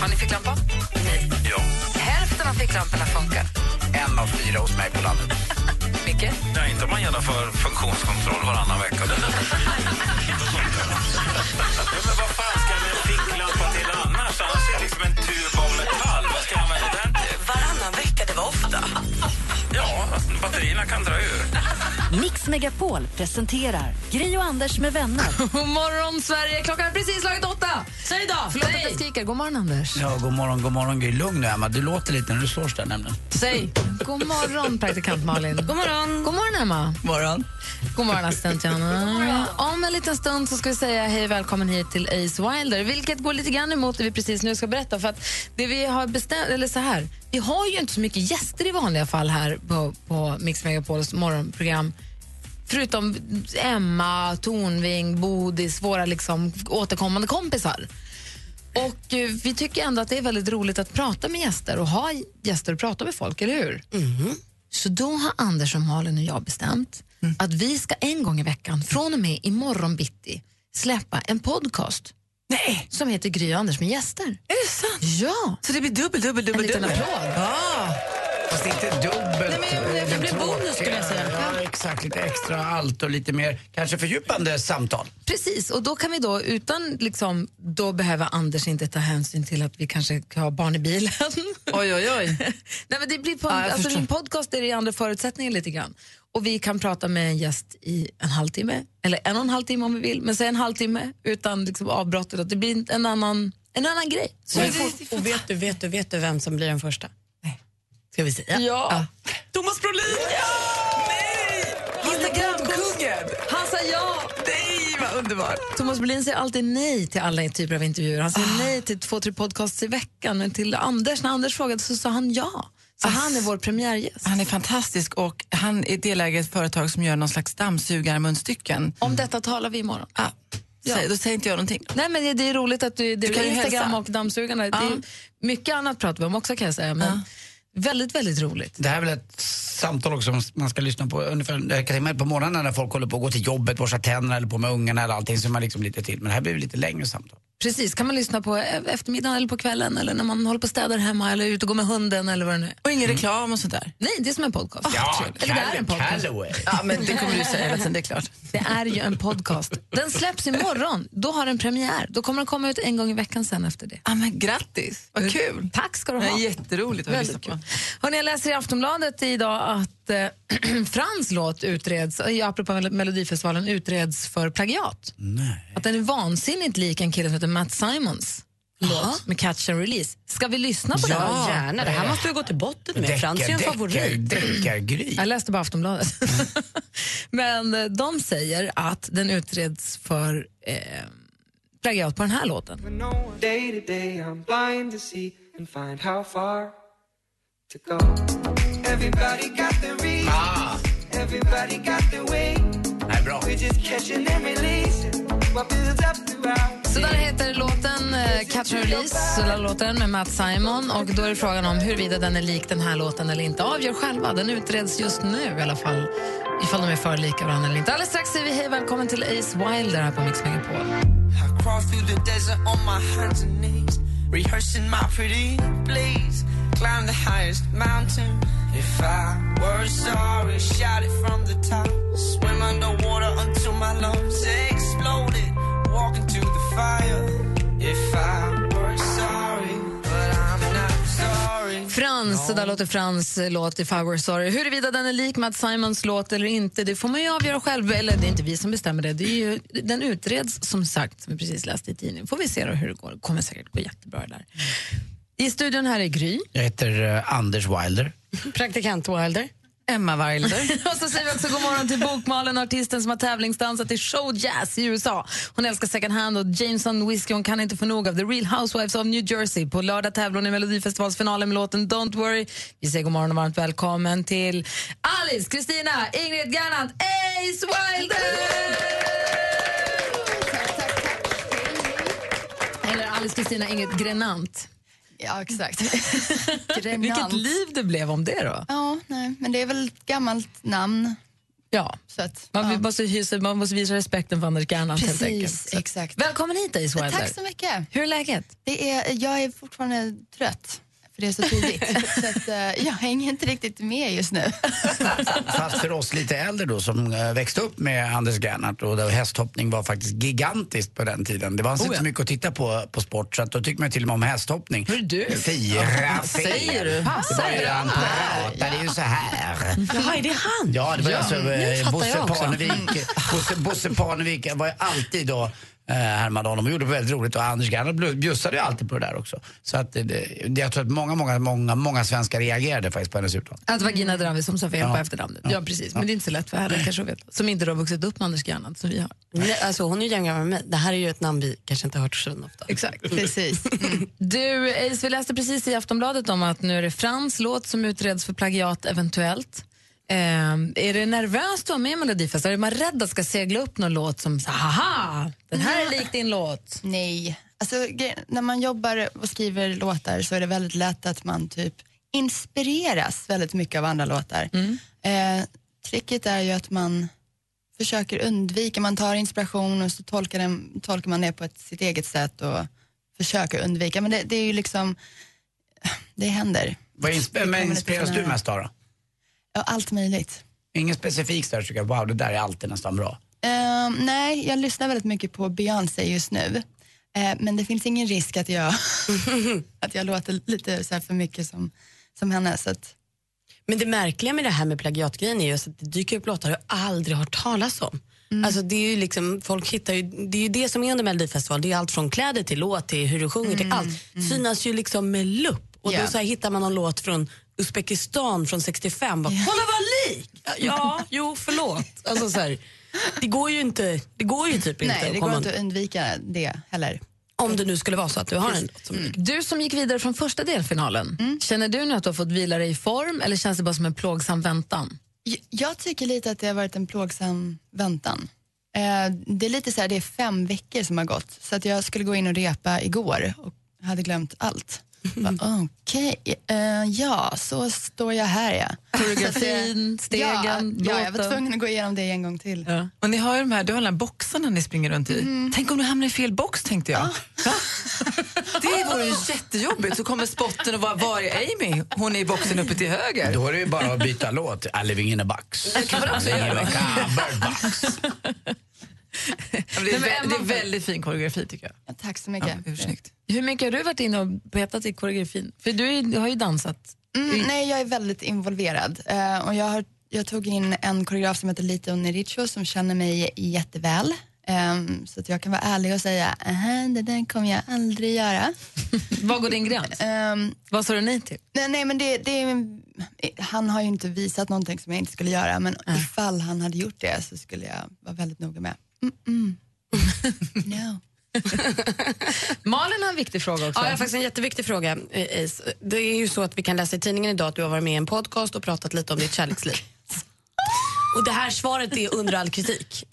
Har ni ficklampa? Nej. Ja. Hälften av ficklamporna funkar. En av fyra hos mig på landet. Micke? Nej, inte om man genomför funktionskontroll varannan vecka. men vad fan ska jag med en ficklampa till annars? Annars är det liksom en tub av metall. Vad ska jag använda den till? Varannan vecka, det var ofta. Ja, batterierna kan dra ur. Mix Megapol presenterar Gri och Anders med vänner. God morgon, Sverige! Klockan är precis slagit åtta. Säg då! Förlåt att jag skriker. God morgon, Anders. Ja, god morgon, god morgon. Gry. Lugn nu, Emma. Du låter lite när du slåss där nämligen. Säg. God morgon, praktikant Malin. God morgon. God morgon, Emma. Morgon. God morgon, assistent Johanna. Om en liten stund så ska vi säga hej välkommen hit till Ace Wilder, vilket går lite grann emot det vi precis nu ska berätta. För att det vi har bestämt, eller så här, vi har ju inte så mycket gäster i vanliga fall här på, på Mix Megapols morgonprogram. Förutom Emma, Tornving, Bodis, våra liksom återkommande kompisar. Och eh, vi tycker ändå att det är väldigt roligt att prata med gäster och ha gäster och prata med folk, eller hur? Så då har Anders och Malin och jag bestämt att vi ska en gång i veckan, från och med imorgon bitti, släppa en podcast Nej! som heter Gry och Anders med gäster. Är det sant? Ja! Så det blir dubbel, dubbel, En dubbel, liten dubbel? applåd. Ja. Fast inte dubbelt. Nej, men det blir bonus, skulle jag säga. Ja, exakt. Lite extra allt och lite mer kanske fördjupande samtal. Precis, och då kan vi då utan liksom, då behöver Anders inte ta hänsyn till att vi kanske har barn i bilen. Oj, oj, oj. Nej, men det blir på, Ja, alltså, en podcast är det andra förutsättningar lite grann. Och vi kan prata med en gäst i en halvtimme, eller en och en halv timme om vi vill, men säg en halvtimme utan liksom avbrott. att Det blir en annan, en annan grej. Så vi får, Och vet du, vet du, vet du vem som blir den första? Nej. Ska vi säga? ja. Thomas Brolin! Nej! Instagramkungen! Han sa ja! Nej, vad underbart! Thomas Brolin säger alltid nej till alla typer av intervjuer. Han säger nej till två, tre podcasts i veckan. Men till Anders, när Anders frågade så sa han ja. Så han är vår premiärgäst. Han är fantastisk och han är delägare i ett företag som gör någon slags dammsugarmunstycken. Om detta talar vi imorgon. Ah, säg, då säger inte jag någonting. Nej, men det, det är roligt att du, det Du kan Instagram hälsa. och dammsugarna. Det Ja. är, mycket annat pratar vi om också kan jag säga. Men Väldigt, väldigt roligt. Det här är väl ett samtal också som man ska lyssna på ungefär en timme på morgonen när folk håller på att gå till jobbet, borsta tänderna eller på med ungarna eller allting så är man liksom lite till. Men det här blir lite längre samtal. Precis, kan man lyssna på eftermiddagen eller på kvällen eller när man håller på och städar hemma eller ute och går med hunden eller vad det nu är. Och ingen reklam och sådär. Nej, det är som en podcast. Ja, Eller det är en podcast. Callaway. Ja, men det kommer du säga hela tiden, det är klart. Det är ju en podcast. Den släpps imorgon. Då har den premiär. Då kommer den komma ut en gång i veckan sen efter det. Ja, men grattis, vad kul. Tack ska du Det ha. är jätteroligt att lyssna på. Hörrni, jag läser i Aftonbladet idag att eh, Frans låt utreds, apropå Mel- Melodifestivalen, utreds för plagiat. Nej. Att den är vansinnigt lik en kille som heter Matt Simons låt med Catch and Release. Ska vi lyssna på den? Ja, Gärna, det här måste vi gå till botten med. Frans är ju en favorit. deckargry. Jag läste bara Aftonbladet. Men eh, de säger att den utreds för eh, plagiat på den här låten. Day to day, I'm blind to see and find how far to go. Everybody got the reason, Ah, everybody got the way. nej, bra. We're just catching and releasing what builds up throughout. Så där heter låten eh, Catch and Release, låten med Matt Simon. Och då är frågan om huruvida den är lik den här låten eller inte. Avgör själva. Den utreds just nu i alla fall. Ifall de är för lika varandra eller inte. Alldeles strax säger vi hej välkommen till Ace Wilder här på Mix Megapol. I If I were sorry, shout it from the top. Swim underwater until my lungs exploded. Walk into the fire. If I were sorry, but I'm not sorry. Frans, så där låter Frans låt If I Were Sorry. Huruvida den är lik Matt Simons låt eller inte, det får man ju avgöra själv. Eller det är inte vi som bestämmer det. det är ju, den utreds som sagt, som vi precis läste i tidningen. Får vi se då hur det går. Det kommer säkert gå jättebra där. I studion här är Gry. Jag heter eh, Anders Wilder. Praktikant Wilder. Emma Wilder. och så säger vi också god morgon till Bokmalen, artisten som har tävlingsdansat i show jazz i USA. Hon älskar second hand och Jameson Whiskey. Hon kan inte få nog av The Real Housewives of New Jersey. På lördag tävlar hon i Melodifestivalsfinalen med låten Don't Worry. Vi säger god morgon och varmt välkommen till Alice, Kristina, Ingrid Gernandt, Ace Wilder! Eller Alice, Kristina, Ingrid Grenant. Ja, exakt. Vilket liv det blev om det då. Ja, nej, men det är väl ett gammalt namn. Ja. Så att, Man, ja. måste, hysa, man måste visa respekten för Anders Gernandt helt enkelt. Precis, exakt. Välkommen hit Ace Wilder. Tack så mycket. Hur är läget? Det är, jag är fortfarande trött, för det är så tidigt. så att, eh, jag hänger inte riktigt med just nu. Fast för oss lite äldre då som eh, växte upp med Anders Gernhardt och där hästhoppning var faktiskt gigantiskt på den tiden. Det fanns Oh, inte ja. så mycket att titta på på sport så att då tyckte man till och med om hästhoppning. Hur du? Fyra säger du? Det var ju han pratade ju så här. Jaha, är det han? Ja, det var Ja, alltså eh, fattar Bosse jag också. Parnevik. Bosse, Bosse Parnevik var ju alltid då eh, härmade honom och gjorde det väldigt roligt och Anders Gernhardt bjussade ju alltid på det där också. Så att det, det, jag tror att många, många, många, många svenskar reagerade faktiskt på hennes uttal. Att Vagina Dravi som sa fel Ja. på efternamnet. Ja, precis. Men det är inte så lätt för henne kanske veta. Som inte då har vuxit upp med Anders Gernandt som vi har. Nej, alltså, hon är ju jämngammal med mig. Det här är ju ett namn vi kanske inte har hört så ofta. Exakt. Precis. Du, Ace, vi läste precis i Aftonbladet om att nu är det Frans låt som utreds för plagiat eventuellt. Ehm, är det nervöst att vara med i Melodifestivalen? Är man rädd att ska segla upp någon låt som så, haha, den här är lik din låt? Nej, alltså, när man jobbar och skriver låtar så är det väldigt lätt att man typ inspireras väldigt mycket av andra låtar. Eh, tricket är ju att man försöker undvika, man tar inspiration och så tolkar, den, tolkar man det på ett, sitt eget sätt och försöker undvika. Men det, det är ju liksom, det händer. Vad insp- men inspireras du mest av då? Ja, allt möjligt. Ingen specifik där tycker jag, wow det där är alltid nästan bra. Ehm, nej, jag lyssnar väldigt mycket på Beyoncé just nu. Eh, men det finns ingen risk att jag, att jag låter lite så här för mycket som, som henne. Så att, Men det märkliga med det här med plagiatgrejen är ju att det dyker upp låtar jag aldrig har hört talas om. Alltså det är ju liksom, folk hittar ju, det är ju det som är under Melodifestival, det är allt från kläder till låt till hur du sjunger till allt. Synas ju liksom med lupp. Och Ja. då så här hittar man någon låt från Uzbekistan från 65. Bara, Kolla vad lik! Ja, jo förlåt. Alltså så här, det går ju inte, det går ju typ inte nej, det går inte att undvika det heller. Om det nu skulle vara så att du har en låt som lik. Du som gick vidare från första delfinalen, känner du nu att du har fått vila dig i form eller känns det bara som en plågsam väntan? Jag, jag tycker lite att det har varit en plågsam väntan. Eh, det är lite så här, det är fem veckor som har gått. Så att jag skulle gå in och repa igår och hade glömt allt. Bara, Okej, eh, ja, så står jag här ja. Koreografin, stegen, ja, ja, jag var tvungen att gå igenom det en gång till. Ja. Och ni har ju de här, du har de här boxarna ni springer runt i. Mm. Tänk om du hamnar i fel box tänkte jag. Ja. Det vore ju jättejobbigt. Så kommer spotten och bara, var är Amy? Hon är i boxen uppe till höger. Då är det ju bara att byta låt. I living in a box. kan man också göra. Det är, vä- det är väldigt fin koreografi tycker jag. Ja, tack så mycket. Ja, är snyggt. Hur mycket har du varit inne och petat i koreografin? För du, är, du har ju dansat. Mm, nej, jag är väldigt involverad. Eh, och jag, har, jag tog in en koreograf som heter Lito Nericho som känner mig jätteväl. Ehm, så att jag kan vara ärlig och säga, "Aha, det där kommer jag aldrig göra. Vad går din gräns? Ehm, Vad sa du nej till? nej, nej, men det, det han har ju inte visat någonting som jag inte skulle göra, men ifall han hade gjort det så skulle jag vara väldigt noga med. Mm-mm. no. Malin har en viktig fråga också. Ja, jag har faktiskt en jätteviktig fråga. eh. Det är ju så att vi kan läsa i tidningen idag att du har varit med i en podcast och pratat lite om ditt kärleksliv. Och det här svaret är under all kritik.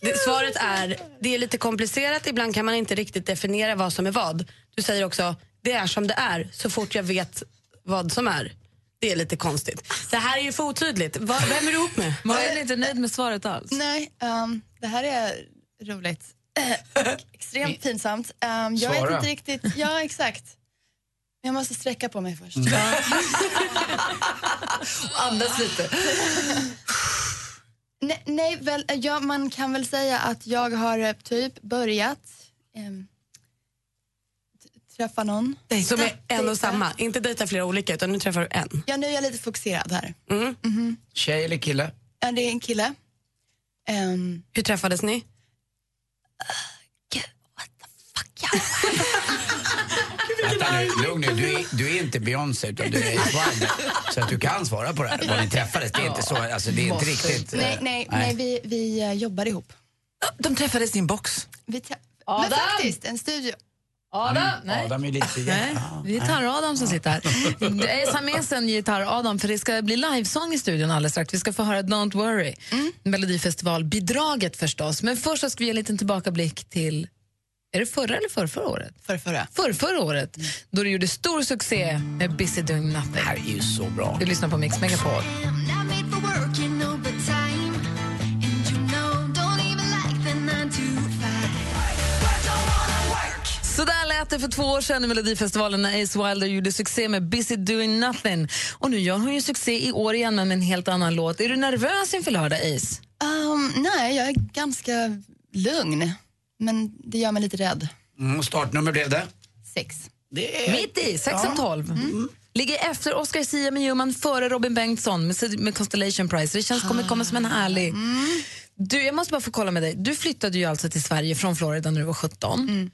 Det, svaret är, det är lite komplicerat, ibland kan man inte riktigt definiera vad som är vad. Du säger också, det är som det är så fort jag vet vad som är. Det är lite konstigt. Det här är ju för otydligt. Vem är du ihop med? Malin är inte nöjd med svaret alls. Nej, ehm, det här är roligt. Eh, Extremt pinsamt. Ehm, jag vet Svara. inte riktigt. Ja, exakt. Jag måste sträcka på mig först. Andas lite. Nej, nej väl, ja, man kan väl säga att jag har eh, typ börjat t- träffa någon. Som är en och samma. Inte dejta flera olika utan nu träffar du en. Ja, nu är jag lite fokuserad här. Mm. Tjej eller kille? Ja, det är en kille. Ehm, Hur träffades ni? what the fuck, vänta nu, lugn nu. Du är, du är inte Beyoncé utan du är Wilder. Så att du kan svara på det här. Var ni träffades, det är inte så. Alltså, det är inte riktigt... eh, Nej, nej, nej vi, vi eh, jobbar ihop. De träffades i en box. Vi Adam! Men faktiskt, en studio. Adam? Nej. Adam är lite... Nej, det är Gitarr-Adam som sitter här. Ace har med sig en Gitarr-Adam för det ska bli livesång i studion alldeles strax. Vi ska få höra Don't worry, Melodifestivalbidraget förstås. Men först så ska vi ge en liten tillbakablick till, är det förra eller förrförra året? För förra. För förra året, då du gjorde stor succé med Busy doing nothing. Det här är ju så bra. Du lyssnar på Mix Megapol. Det för två år sedan i Melodifestivalen när Ace Wilder gjorde succé med Busy doing nothing. Och nu gör hon ju succé i år igen men med en helt annan låt. Är du nervös inför lördag, Ace? Um, nej, jag är ganska lugn. Men det gör mig lite rädd. Mm, startnummer blev det? Sex. Det är... Mitt i, 6 av 12. Ligger efter Oscar Sia med Newman, före Robin Bengtsson med, med Constellation Prize. Det känns kommer komma som en härlig... Du, jag måste bara få kolla med dig. Du flyttade ju alltså till Sverige från Florida när du var 17.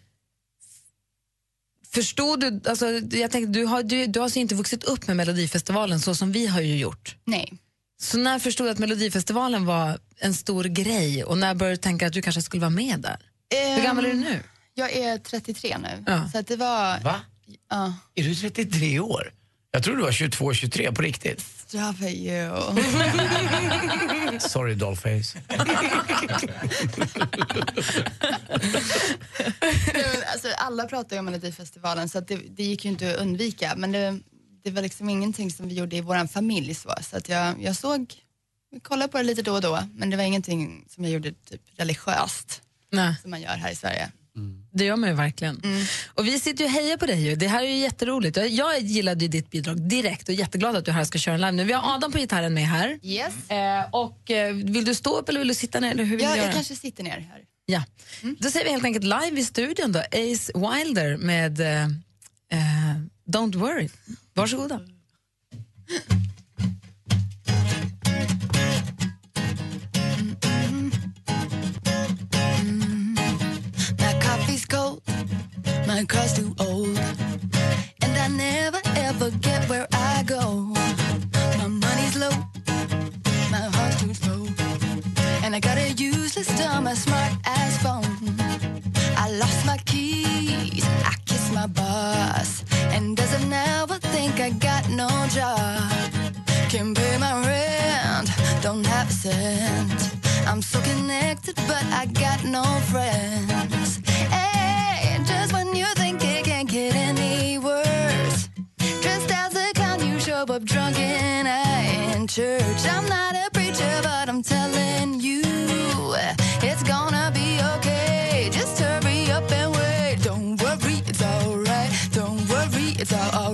Förstod du, alltså, jag tänkte, du har, du, du har alltså inte vuxit upp med Melodifestivalen så som vi har ju gjort. Nej. Så när förstod du att Melodifestivalen var en stor grej och när började du tänka att du kanske skulle vara med där? Hur gammal är du nu? Jag är 33 nu. Ja. Så att det var... Va? Ja. Är du 33 år? Jag tror du var 22, 23 på riktigt. It you. Sorry dollface. Men, alltså, alla pratar ju om Melodifestivalen så att det, det gick ju inte att undvika. Men det, det var liksom ingenting som vi gjorde i vår familj. Så, så att jag, jag såg, jag kollade på det lite då och då. Men det var ingenting som jag gjorde typ religiöst Nej. som man gör här i Sverige. Det gör man ju verkligen. Och vi sitter ju och hejar på dig. Ju. Det här är ju jätteroligt. Jag, jag gillade ju ditt bidrag direkt och är jätteglad att du är här ska köra live nu. Vi har Adam på gitarren med här. Yes. Eh, och eh, Vill du stå upp eller vill du sitta ner? Eller hur vill Ja, du göra? jag kanske sitter ner här. Ja. Då säger vi helt enkelt live i studion då, Ace Wilder med eh, eh, Don't worry. Varsågoda. My my car's too old, and I never ever get where I go. My money's low, my heart's too slow, and I got a useless dumb, a smart ass phone. I lost my keys, I kissed my boss, and doesn't ever think I got no job. Can't pay my rent, don't have a cent. I'm so connected, but I got no friends. Up drunk and I in church. I'm not a preacher, but I'm telling you, it's gonna be okay. Just hurry up and wait. Don't worry, it's alright. Don't worry, it's alright.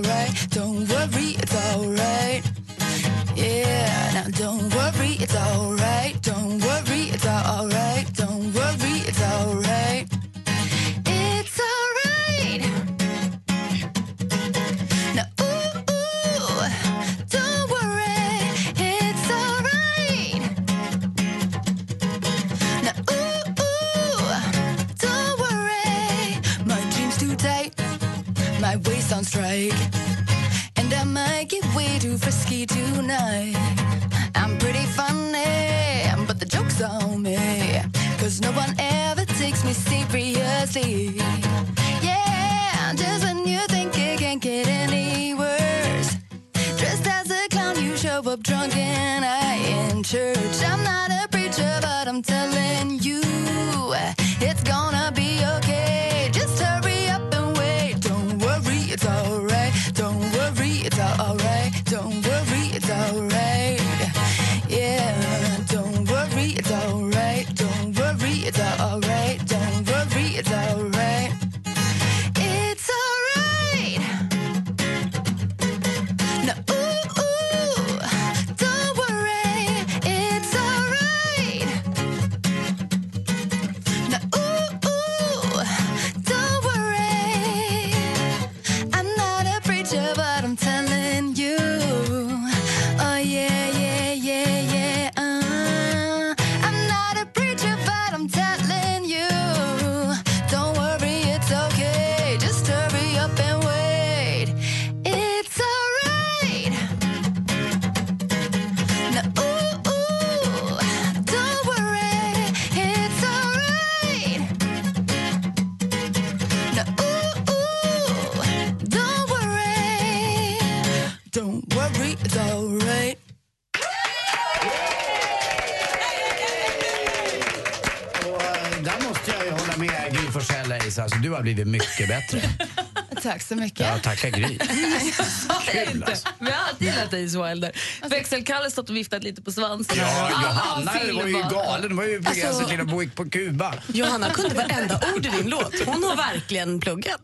Tack så mycket. Ja, tacka Gry. Kul alltså. Vi har alltid gillat Ace Wilder. Växelkalle har stått och viftat lite på svansen. Ja, här. Johanna var ju galen. Hon var ju på gränsen Alltså- till att bo på Kuba. Johanna kunde varenda ord i din låt. Hon har verkligen pluggat.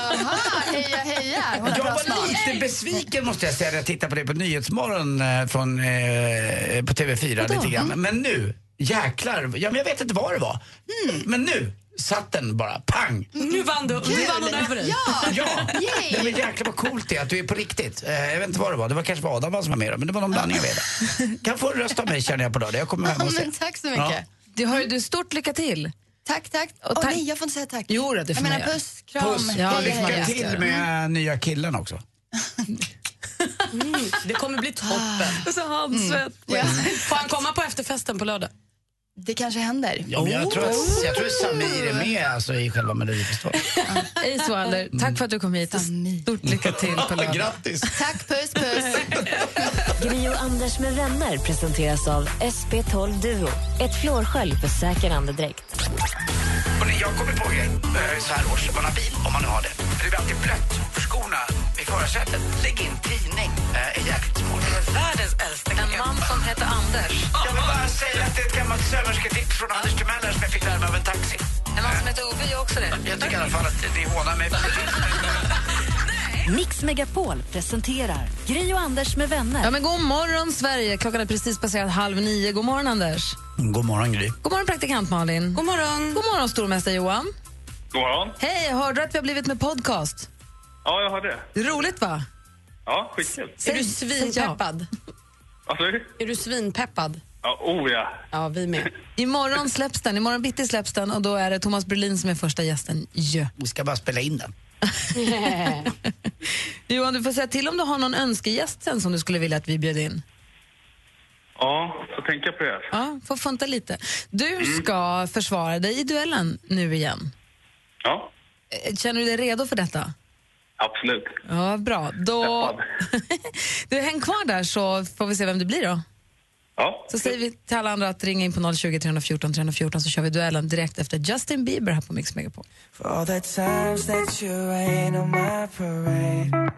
Aha, heja heja. Hon Jag var smak. lite besviken måste jag säga när jag tittade på det på Nyhetsmorgon eh, från, eh, på TV4 lite grann. Men nu, jäklar, ja, men jag vet inte vad det var. Men nu satt den bara, pang! Nu vann, du, nu vann hon över dig. Ja! Ja! Yay! Nej, men jäklar vad coolt det är att du är på riktigt. Eh, jag vet inte vad det var, det var kanske var Adam som var med då, men det var någon blandning av det. Kan få en röst av mig känner jag på lördag. Jag kommer hem Ja, och se. men tack så mycket. Ja. Du har ju du stort lycka till. Tack, tack. Och Åh tack- nej, jag får inte säga tack. Jo, det får jag man menar göra. puss, kram, Puss, Ja, lycka till med nya killen också. Mm, det kommer bli toppen. Och så handsvett. Ja. Får han komma på efterfesten på lördag? Det kanske händer. Ja, men jag, tror att, jag tror att Samir är med alltså, i själva Melodifestivalen. Ace Wilder, tack för att du kom hit. Stort lycka till på lördag. Grattis! Tack, puss, puss. Gri och Anders med vänner presenteras av SP12 Duo. Ett flårskölj för säker andedräkt. Jag kommer på en grej eh, så här års. Man har bil, om man nu har det. Det blir alltid blött för skorna i förarsätet. Lägg in tidning. Eh, är jäkligt smart. Världens äldsta En man som heter Anders. Jag vill bara säga att det är ett gammalt sömmersketips från Anders Timeller som jag fick lära mig av en taxi. En man som heter Ove gör också det. Jag tycker i alla fall att ni hånar mig. Mix Megapol presenterar Gri och Anders med vänner. Ja, men god morgon, Sverige. Klockan är precis passerat halv nio. God morgon, Anders. God morgon, Gry. God morgon, praktikant Malin. God morgon. God morgon, stormästare Johan. God morgon. Hej, hörde du att vi har blivit med podcast? Ja, jag har det. Det är roligt, va? Ja, skitkul. Är du svinpeppad? Vad du? Är du svinpeppad? Ja, oh ja. Ja, vi med. Imorgon släpps den. Imorgon bitti släpps den och då är det Thomas Brolin som är första gästen. Ja. Vi ska bara spela in den. Johan, du får säga till om du har någon önskegäst sen som du skulle vilja att vi bjöd in. Ja, så tänker jag på det. Ja, får funta lite. Du ska försvara dig i duellen nu igen. Ja, Eh, Känner du dig redo för detta? Absolut. Ja, bra. Då... du, häng kvar där så får vi se vem det blir då. Ja. Så säger vi till alla andra att ringa in på 020 314 314 så kör vi duellen direkt efter Justin Bieber här på Mix Megapol. For all the times that you rain on my parade.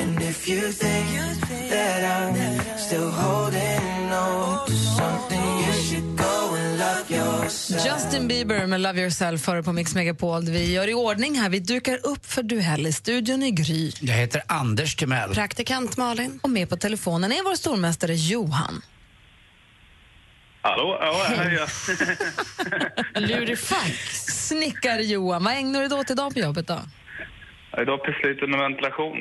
And if you think that I'm still holding on Justin Bieber med Love Yourself före på Mix Megapol. Vi gör i ordning här. Vi dukar upp för duell i studion i Gry. Jag heter Anders Timell. Praktikant Malin. Och med på telefonen är vår stormästare Johan. Hallå? Ja, här är jag. Lurifax. Snickare Johan. Vad ägnar du dig åt idag på jobbet då? Idag lite med ventilation.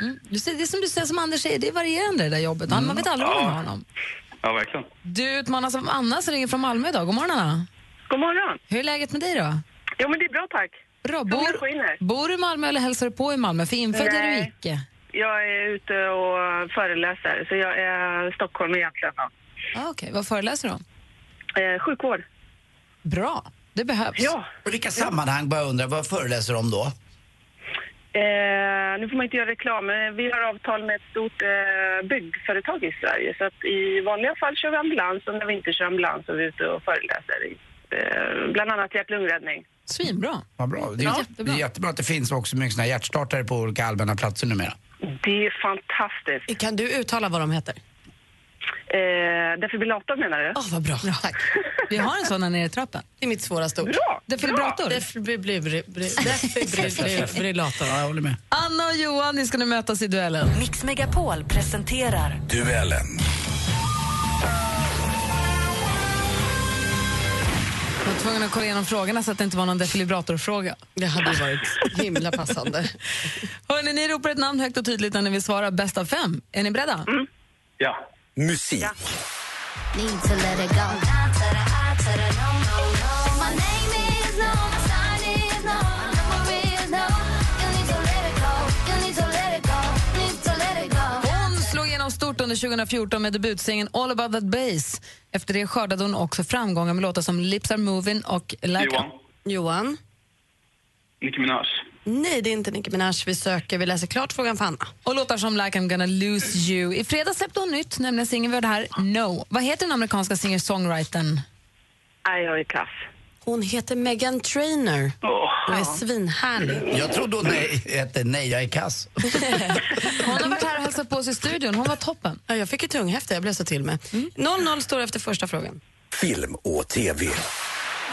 Mm. Du ser, det är som du säger, som Anders säger, det är varierande det där jobbet. Han, Man vet aldrig vad man har honom. Ja, verkligen. Du utmanas av Anna som ringer från Malmö idag. God morgon Anna. God morgon. Hur är läget med dig då? Jo, men det är bra tack. Bra. Bor, bor du i Malmö eller hälsar du på i Malmö? För infödd är du icke. Jag är ute och föreläser, så jag är Stockholm egentligen. Ja. Ah, Okej, vad föreläser du om? Eh, sjukvård. Bra, det behövs. Ja. Och vilka sammanhang, bara undrar, vad föreläser du om då? Eh, nu får man inte göra reklam, men vi har avtal med ett stort eh, byggföretag i Sverige. Så att i vanliga fall kör vi ambulans och när vi inte kör ambulans så är vi ute och föreläser. I, eh, bland annat hjärt-lungräddning. Svinbra. Vad bra. Det är, Ja. det är jättebra att det finns också mycket såna här hjärtstartare på olika allmänna platser numera. Det är fantastiskt. Kan du uttala vad de heter? Eh, defibrillator menar du? Åh, vad bra. Tack. Vi har en sån här nere i trappen. Det är mitt svåraste ord. Bra! Defibrillator. Defibrillator. Ja, jag håller med. Anna och Johan, ni ska nu mötas i duellen. Mix Megapol presenterar Duellen. Jag var tvungen att kolla igenom frågorna så att det inte var någon defibrillatorfråga. Det hade varit himla passande. Hörrni, ni ropar ett namn högt och tydligt när ni vill svara bäst av fem. Är ni beredda? Ja. Musik. Igenom stort under 2014 med debutsingeln All about that bass. Efter det skördade hon också framgångar med låtar som Lips are moving och Like Johan. Johan. Nicki Minaj. Nej, det är inte Nicki Minaj vi söker. Vi läser klart frågan för Anna. Och låtar som Like I'm gonna lose you. I fredags släppte hon nytt, nämligen singeln vi hörde här, No. Vad heter den amerikanska singer-songwritern? Är kass. Hon heter Megan Trainor och är svinhärlig. Jag trodde hon hette Nej, jag är kass. Hon har varit här och hälsat på oss i studion. Hon var toppen. Ja, jag fick ett tunghäfte, jag blev så till med. 0-0 står efter första frågan. Film och TV.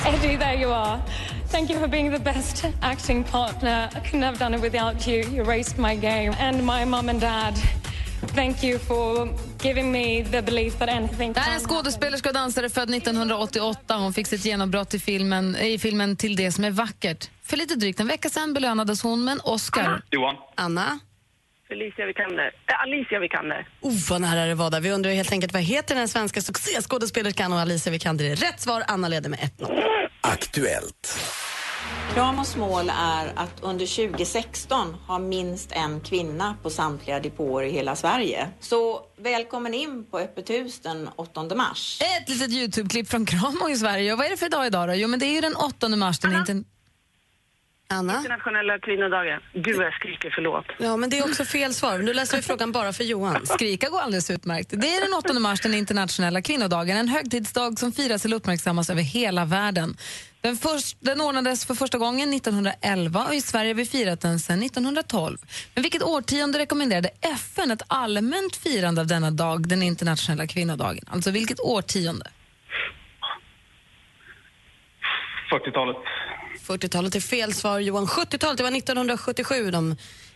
Eddie, there you are. Thank you for being the best acting partner. I couldn't have done it without you. You raised my game. And my mum and dad, thank you for giving me the belief that anything Det här är en skådespelerska och dansare född 1988. Hon fick sitt genombrott i filmen, i filmen Till det som är vackert. För lite drygt en vecka sedan belönades hon med en Oscar. Johan. Anna? Felicia Vikander. Äh, Alicia Vikander. Oh, vad nära det var där. Vi undrar helt enkelt vad heter den svenska succéskådespelerskan och Alicia Vikander är rätt svar. Anna leder med 1-0. Aktuellt. Kramos mål är att under 2016 ha minst en kvinna på samtliga depåer i hela Sverige. Så välkommen in på Öppet hus den 8 mars. Ett litet Youtube-klipp från Kramo i Sverige. Och vad är det för dag idag då? Jo, men det är ju den 8 mars. Den inte... Anna? Internationella kvinnodagen. Gud, vad jag skriker, förlåt. Ja, men det är också fel svar. Nu läser vi frågan bara för Johan. Skrika går alldeles utmärkt. Det är den 8 mars, den internationella kvinnodagen. En högtidsdag som firas eller uppmärksammas över hela världen. Den, först, den ordnades för första gången 1911 och i Sverige har vi firat den sedan 1912. Men vilket årtionde rekommenderade FN ett allmänt firande av denna dag, den internationella kvinnodagen? Alltså vilket årtionde? 40-talet. 40-talet är fel svar. Johan, 70-talet, det var 1977 de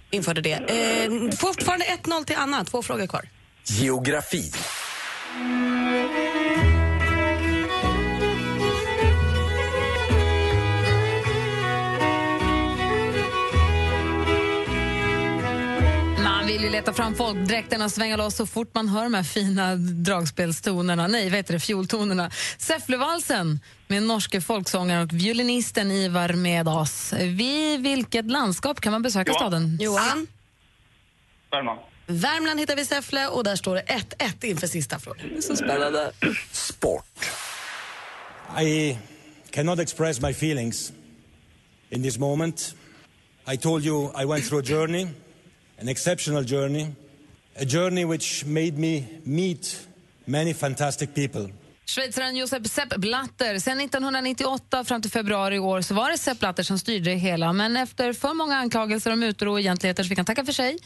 införde det. Eh, fortfarande 1-0 till Anna. Två frågor kvar. Geografi. Leta fram folkdräkterna och svänga loss så fort man hör de här fina dragspelstonerna, nej, vad heter det, fioltonerna. Säfflevalsen med norske folksångaren och violinisten Ivar med oss. Vid vilket landskap kan man besöka Johan. staden? Johan? Värmland. Värmland hittar vi Säffle och där står det 1-1 inför sista frågan. Det är så spännande. Sport. I cannot express my feelings in this moment. I told you I went through a journey, an exceptional journey, a journey which made me meet many fantastic people. Schweizaren Josep Sepp Blatter. Sen 1998 fram till februari i år så var det Sepp Blatter som styrde det hela. Men efter för många anklagelser om mutor och oegentligheter så fick han tacka för sig.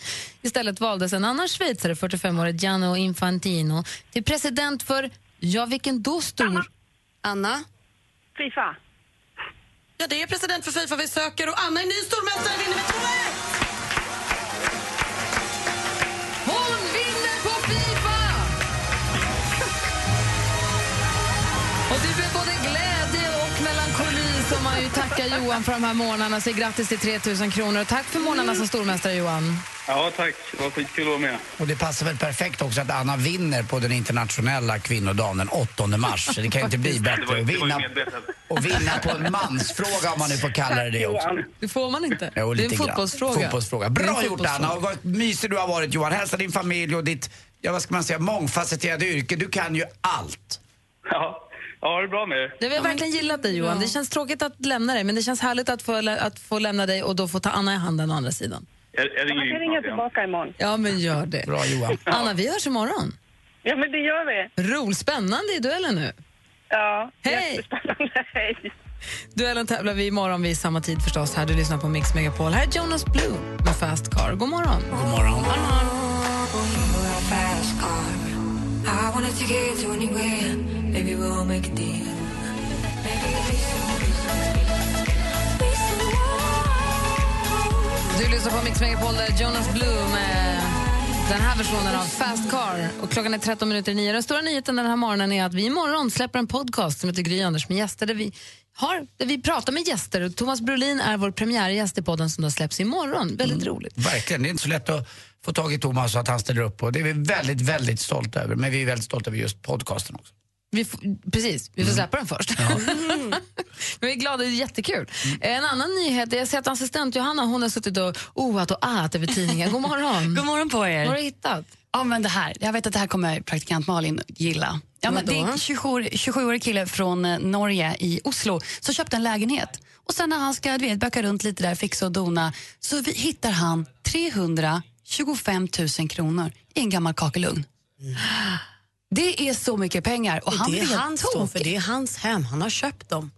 Istället valdes en annan schweizare, 45-årig Gianno Infantino, till president för, ja vilken då stor... Anna? Fifa. Ja, det är president för Fifa vi söker och Anna är ny stormästare vinner med 2-1! Man ju tackar Johan för de här månaderna. Så grattis till 3 000 kronor. Och tack för månaderna som stormästare Johan. Ja, tack. Det var skitkul att vara med. Och det passar väl perfekt också att Anna vinner på den internationella kvinnodagen den 8 mars. Det kan ju inte bli bättre att vinna, och vinna på en mansfråga om man nu får kalla det det också. Det får man inte. Jo, det är en fotbollsfråga. fotbollsfråga. Det Bra gjort fotbollsfråga. Anna och vad mysig du har varit Johan. Hälsa din familj och ditt, ja vad ska man säga, mångfacetterade yrke. Du kan ju allt. Ja, ja det bra med er. Vi har verkligen gillat dig Johan. Det känns tråkigt att lämna dig men det känns härligt att få, att få lämna dig och då få ta Anna i handen å andra sidan. Jag, jag ringer snart igen. tillbaka imorgon. Ja men gör det. Bra Johan. Anna vi hörs imorgon. Ja, men det gör vi. Roligt, spännande i duellen nu. Ja, Hej! Hej! Duellen tävlar vi imorgon vid samma tid förstås. Här Du lyssnar på Mix Megapol. Här är Jonas Blue med Fast Car. God morgon. God morgon. I wanna take it to anywhere. Maybe we'll make a deal. Du lyssnar på Mix Megapol där Jonas Blue med den här versionen av Fast Car. Och klockan är 13 minuter i nio. Den stora nyheten den här morgonen är att vi imorgon släpper en podcast som heter Gry Anders med gäster där vi, har, där vi pratar med gäster. Och Thomas Brolin är vår premiärgäst i podden som då släpps imorgon. Väldigt roligt. Verkligen, det är inte så lätt att få tag i Thomas och att han ställer upp på. Det är vi väldigt, väldigt stolta över. Men vi är väldigt stolta över just podcasten också. Vi precis, vi får släppa den först. Men vi är glada, det är jättekul. En annan nyhet, är jag ser att assistent Johanna hon har suttit och oat och ät över tidningen. God morgon. God morgon på er. Vad har du hittat? Ja, men det här. Jag vet att det här kommer praktikant Malin gilla. Ja, men det är en 27 27-årig kille från eh, Norge i Oslo som köpte en lägenhet. Och sen när han ska du vet, böka runt lite där, fixa och dona, så vi, hittar han 325 000 kronor i en gammal kakelugn. Det är så mycket pengar. Och, Och han det blir hans då, för det är hans hem. Han har köpt dem.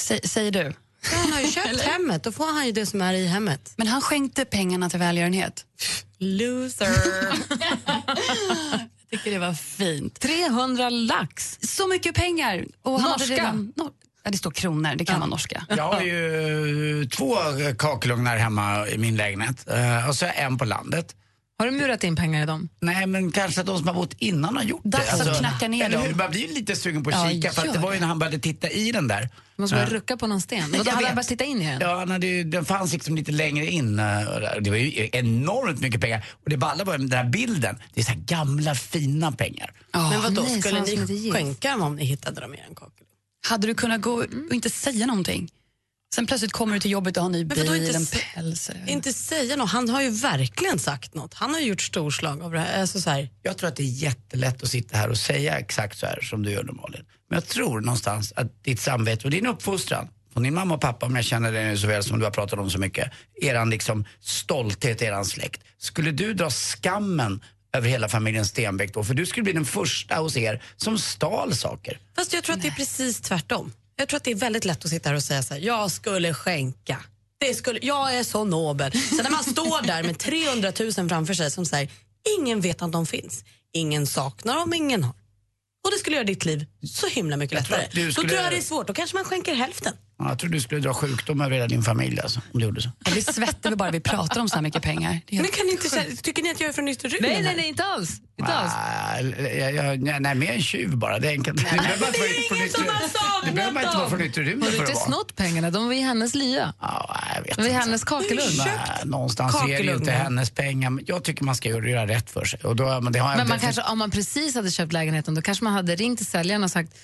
Sä, säger du? Ja, han har ju köpt hemmet. Då får han ju det som är i hemmet. Men han skänkte pengarna till välgörenhet. Loser. Jag tycker det var fint. 300 lax. Så mycket pengar! Och han hade Norska? redan- ja, det står kronor, det kan vara norska. Jag har ju två kakelugnar hemma i min lägenhet eh, och så en på landet. Har du murat in pengar i dem? Nej, men kanske att de som har bott innan har gjort Dags det. att knacka ner eller dem. hur? Man blir ju lite sugen på att Ja, kika för att det var ju när han började titta i den där. Du måste börja Eh, rucka på någon sten. Vadå, Jag hade han börjat titta in i den? Ja, när det, den fanns liksom lite längre in. eh, och. Det var ju enormt mycket pengar. Och det balla var ju den här bilden. Det är så här gamla fina pengar. Men vad då nej, skulle ni skänka dem om ni hittade dem i en kakel? Hade du kunnat gå och inte säga någonting? Sen plötsligt kommer du till jobbet och har ny Men vadå bil, inte en päls. Inte säga något. Han har ju verkligen sagt något. Han har gjort storslag av det här. Alltså så här. Jag tror att det är jättelätt att sitta här och säga exakt så här som du gör nu Malin. Men jag tror någonstans att ditt samvete och din uppfostran från din mamma och pappa, om jag känner dig nu så väl som du har pratat om så mycket, eran liksom stolthet, eran släkt. Skulle du dra skammen över hela familjen Stenbeck då? För du skulle bli den första hos er som stal saker. Fast jag tror att det är precis tvärtom. Jag tror att det är väldigt lätt att sitta här och säga så här, jag skulle skänka. Det skulle, jag är så nobel. Sen när man står där med 300 000 framför sig som säger, ingen vet att de finns. Ingen saknar dem, ingen har. Och det skulle göra ditt liv så himla mycket lättare. att du Då skulle- tror jag det är svårt. Då kanske man skänker hälften. Ja, Jag tror du skulle dra sjukdom över hela din familj alltså, om du gjorde så. Jag blir svettig bara vi pratar om så här mycket pengar. Är Men kan ni inte, tycker ni att jag är från yttre rymden Nej, nej, nej, inte alls. Inte alls. Ah, jag, jag, nej, nej, mer en tjuv bara. Det är enkelt. Det behöver man inte vara från yttre- Det behöver man inte vara från yttre rymden Har du för inte att vara. snott pengarna? De var i hennes lya. Ja, jag vet De var i inte. hennes kakelugn. Nej, någonstans är det ju inte hennes pengar. Men Jag tycker man ska göra rätt för sig. Och då, men det har jag Men man inte- kanske, om man precis hade köpt lägenheten då kanske man hade ringt till säljaren och sagt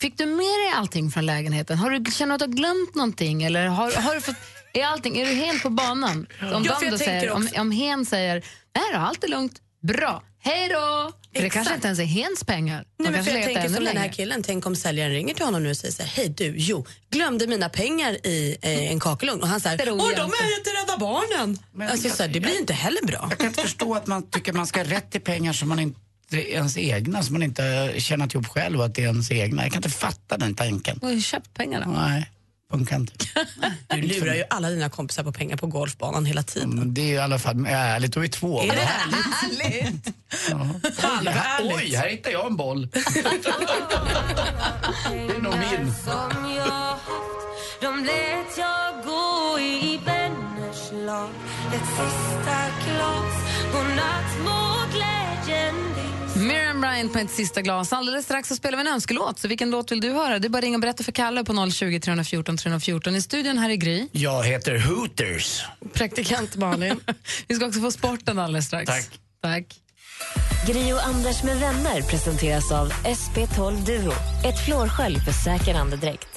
Fick du med dig allting från lägenheten? Har du, känner du att du har glömt någonting? Eller har, har du fått, är, allting, är du helt på banan? Om, Ja, jag säger, om, om hen säger nej då, allt är lugnt, bra, hej då! För det kanske inte ens är hens pengar. Nej, men för jag tänker som den här killen, tänk om säljaren ringer till honom nu och säger så här, hej du, jo, glömde mina pengar i eh, en kakelugn. Och han säger, åh jag de är till Rädda Barnen. alltså, så här, det blir inte heller bra. Jag kan inte förstå att man tycker man ska ha rätt till pengar som man inte är ens egna, som man inte tjänat ihop själv och att det är ens egna. Jag kan inte fatta den tanken. Du har ju köpt pengarna. Nej, funkar inte. Du lurar ju alla dina kompisar på pengar på golfbanan hela tiden. Men det är i alla fall ärligt, då är vi två. Är det härligt? Ja. Härligt. Oj, här hittar jag en boll. det är nog min. De lät jag gå i vänners lag Ett sista glas Godnatt må glädjen din Miriam Bryant på ett sista glas. Alldeles strax så spelar vi en önskelåt. Så vilken låt vill du höra? Det är bara att ringa och berätta för Kalle på 020 314 314. I studion här i Gry. Jag heter Hooters. Praktikant Malin. Vi ska också få sporten alldeles strax. Tack. Tack. Gri och Anders med vänner presenteras av SP12 Duo. Ett flårskölj för säker andedräkt.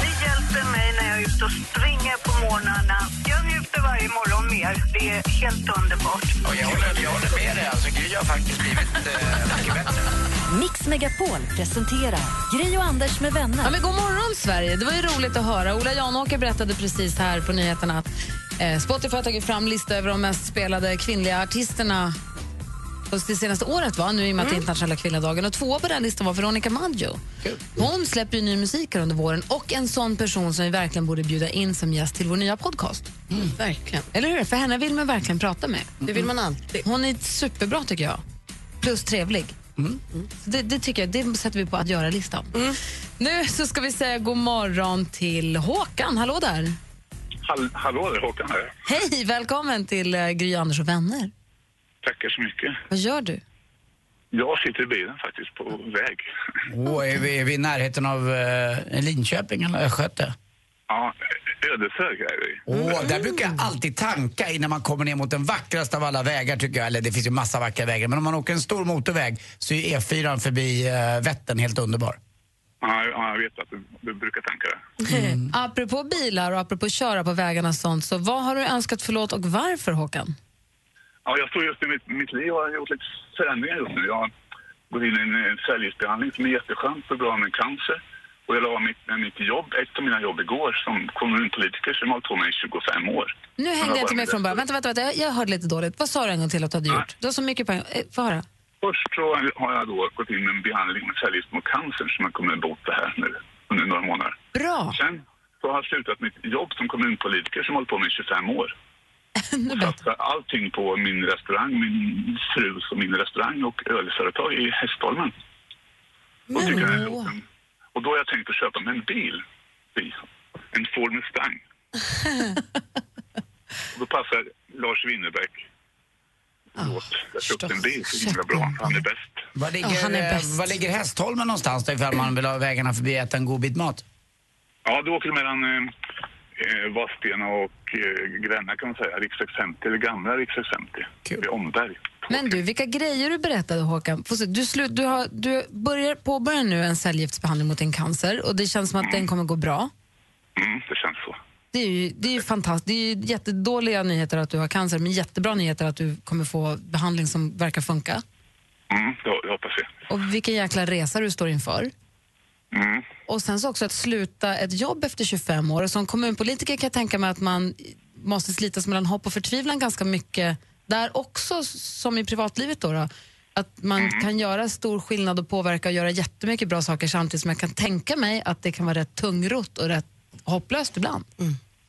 Det hjälper mig när jag är ute och springer på morgnarna. Jag njuter varje morgon mer. Det är helt underbart. Och jag håller, jag håller med dig. Alltså, Gry har faktiskt blivit eh, mycket bättre. Mix Megapol presenterar Gri och Anders med vänner. Ja, men god morgon, Sverige! Det var ju roligt att höra. Ola Janåker berättade precis här på nyheterna att eh, Spotify har tagit fram lista över de mest spelade kvinnliga artisterna det senaste året, va? nu i och med att det är internationella kvinnodagen. Och tvåa på den listan var Veronica Maggio. Hon släpper ju ny musik under våren och en sån person som vi verkligen borde bjuda in som gäst till vår nya podcast. Verkligen. Eller hur? För henne vill man verkligen prata med. Det vill man alltid. Hon är superbra tycker jag. Plus trevlig. Mm. Så Det, det tycker jag, det sätter vi på att göra-listan. Nu så ska vi säga god morgon till Håkan. Hallå där. Hall, hallå där, Håkan här. Hej, välkommen till uh, Gry Anders och vänner. Tackar så mycket. Vad gör du? Jag sitter i bilen faktiskt på väg. Åh, är, vi, är vi i närheten av eh, Linköping eller Östgöte? Ja, Ödeshög är vi. Åh, där brukar jag alltid tanka innan man kommer ner mot den vackraste av alla vägar tycker jag. Eller det finns ju massa vackra vägar. Men om man åker en stor motorväg så är E4 förbi uh, Vättern helt underbar. Ja, ja, jag vet att du, du brukar tanka det. Apropå bilar och apropå köra på vägarna och sånt, så vad har du önskat för låt och varför Håkan? Ja, jag står just i mitt, mitt liv och har gjort lite förändringar just nu. Jag går in i en eh, cellgiftsbehandling som är jätteskönt och bra med cancer. Och jag la mitt, mitt jobb, ett av mina jobb igår som kommunpolitiker som har hållit på med i 25 år. Nu hängde jag inte med från början. Vänta, vänta, vänta. Jag, hörde lite dåligt. Vad sa du en gång till att du hade gjort? Du har så mycket poäng. Eh, Få höra. Först så har jag då gått in med en behandling med cellgift mot cancer som jag kommer att bota här nu under några månader. Bra. Sen så har jag slutat mitt jobb som kommunpolitiker som jag hållit på med i 25 år. Och satsar allting på min restaurang, min frus och min restaurang och ölföretag i Hästholmen. Och, tycker låten. och då har jag tänkt att köpa mig en bil. En Ford Mustang. och då passar Lars Winnerbäck låt. Jag köpte en bil så himla bra. Han är bäst. Var ligger, eh, var ligger Hästholmen någonstans då ifall man vill ha vägarna förbi äta en god bit mat? Ja, du åker mellan eh, Vadstena och eh, Gränna kan man säga. Riksväg 50, eller gamla riksväg 50. Vid Omberg. Men du, vilka grejer du berättade Håkan. Se, Du, slut, du, har, du börjar påbörja nu en cellgiftsbehandling mot din cancer och det känns som att den kommer gå bra. Mm, det känns så. Det är ju, det är ju fantastiskt. Det är ju jättedåliga nyheter att du har cancer men jättebra nyheter att du kommer få behandling som verkar funka. Mm, det, det hoppas jag. Och vilken jäkla resa du står inför. Mm. Och sen så också att sluta ett jobb efter 25 år. Och som kommunpolitiker kan jag tänka mig att man måste slitas mellan hopp och förtvivlan ganska mycket. Där också, som i privatlivet då, då att man kan göra stor skillnad och påverka och göra jättemycket bra saker samtidigt som jag kan tänka mig att det kan vara rätt tungrott och rätt hopplöst ibland.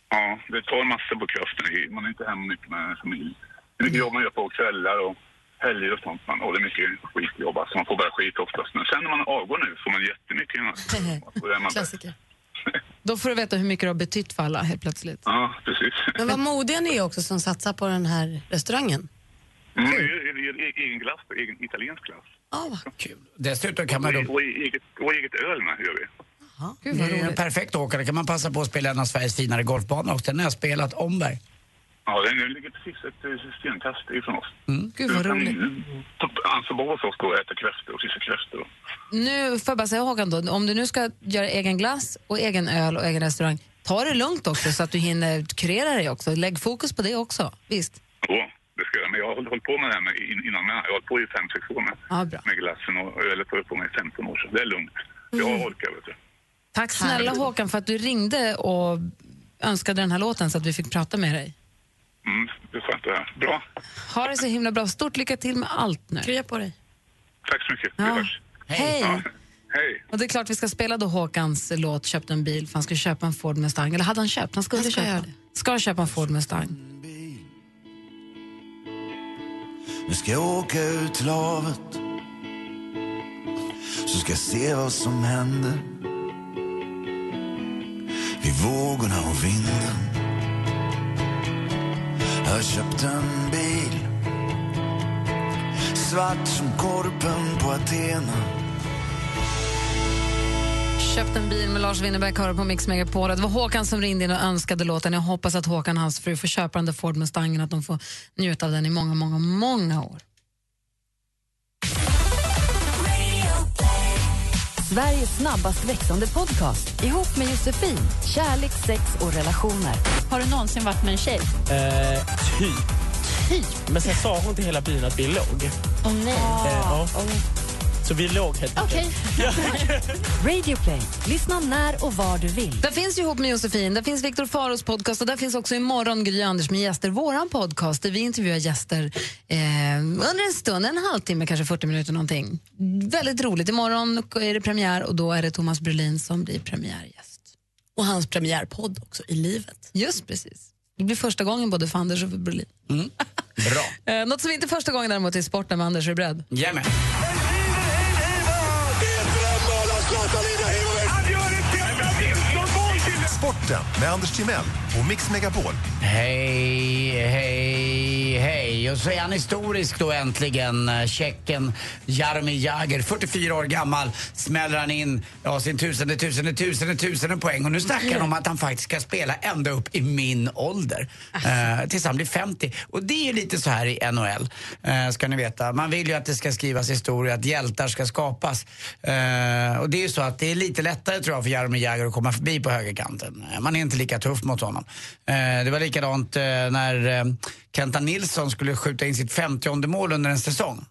Ja, det tar massor på kraften. Man är inte hemma mycket med familj. Det är mycket jobb man gör på kvällar och helger och sånt. Man håller mycket skitjobb. Alltså man får bara skit oftast. Men sen när man avgår nu får man jättemycket. Då är man Klassiker. Då får du veta hur mycket det har betytt för alla helt plötsligt. Ja, precis. Men vad modiga ni är också som satsar på den här restaurangen. Mm, det är- det är egen glass, egen italiensk glass. Kul. Dessutom kan man Och, då... och, eget, och eget öl med gör vi. Gud, Det är en perfekt åkare. kan man passa på att spela en av Sveriges finare golfbanor också. Den har jag spelat, Omberg. Ja, den ligger precis ett eh, stenkast ifrån oss. Mm. Gud, vad roligt. ta- Alltså bo hos oss då och äta kräftor och fiska kräftor. Nu får jag bara säga Håkan, då, om du nu ska göra egen glass och egen öl och egen restaurang, ta det lugnt också så att du hinner kurera dig också. Lägg fokus på det också. Visst? Jo, det ska jag. Men jag har hållit- på med det här med, in- innan med. Jag har hållit på i fem sex år med, Ja, bra. med glassen och ölet har jag hållit på med i 15 år. Så det är lugnt. Jag Mm. orkar, vet du. Tack snälla Håkan för att du ringde och önskade den här låten så att vi fick prata med dig. Mm, det är skönt att höra. Bra. Ha det så himla bra. Stort lycka till med allt nu. Krya på dig. Tack så mycket. Vi Ja. hörs. Hej. Ja. Hej. Och det är klart vi ska spela då Håkans låt Köpte en bil för han skulle köpa en Ford Mustang. Eller hade han köpt? Han skulle Han ska köpa. göra Ska köpa en Ford Mustang. Nu ska jag åka ut till havet Så ska jag se vad som händer Vid vågorna och vinden har köpt en bil Svart som korpen på Athena Köpt en bil med Lars Winnerbäck hör på Mix Megapol. Det var Håkan som ringde in och önskade låten. Jag hoppas att Håkan och hans fru får köpa den där Ford Mustangen att de får njuta av den i många, många, många år. Sveriges snabbast växande podcast ihop med Josefin. Kärlek, sex och relationer. Har du någonsin varit med en tjej? Eh, typ. Typ? Men sen sa hon till hela byn att vi låg. Åh nej. Eh, ja. Så vi låg helt enkelt. Radio Play. Lyssna när och var du vill. Där finns ju ihop med Josefin, där finns Viktor Faros podcast och där finns också imorgon Gry Anders med gäster, våran podcast där vi intervjuar gäster eh, under en stund, en halvtimme, kanske 40 minuter någonting. Väldigt roligt. Imorgon är det premiär och då är det Thomas Brolin som blir premiärgäst. Och hans premiärpodd också, I livet. Just precis. Det blir första gången både för Anders och för Brolin. Bra. Eh, något som inte är första gången däremot är sporten med Anders. Är du beredd? Jajamän. Sporten med Anders Timell och Mix Megapol. Hej, hej, hej. Och så är han historisk då äntligen. Eh, tjecken Jaromir Jagr, 44 år gammal, smäller han in ja, sin tusende, tusende, tusende, tusende poäng. Och nu snackar han om att han faktiskt ska spela ända upp i min ålder. Eh, tills han blir 50. Och det är ju lite så här i NHL, eh, ska ni veta. Man vill ju att det ska skrivas historia, att hjältar ska skapas. Eh, och det är ju så att det är lite lättare tror jag för Jaromir Jagr att komma förbi på högerkanten. Eh, man är inte lika tuff mot honom. Eh, det var likadant eh, när eh, Kenta Nilsson skulle skjuta in sitt 50 mål under en säsong.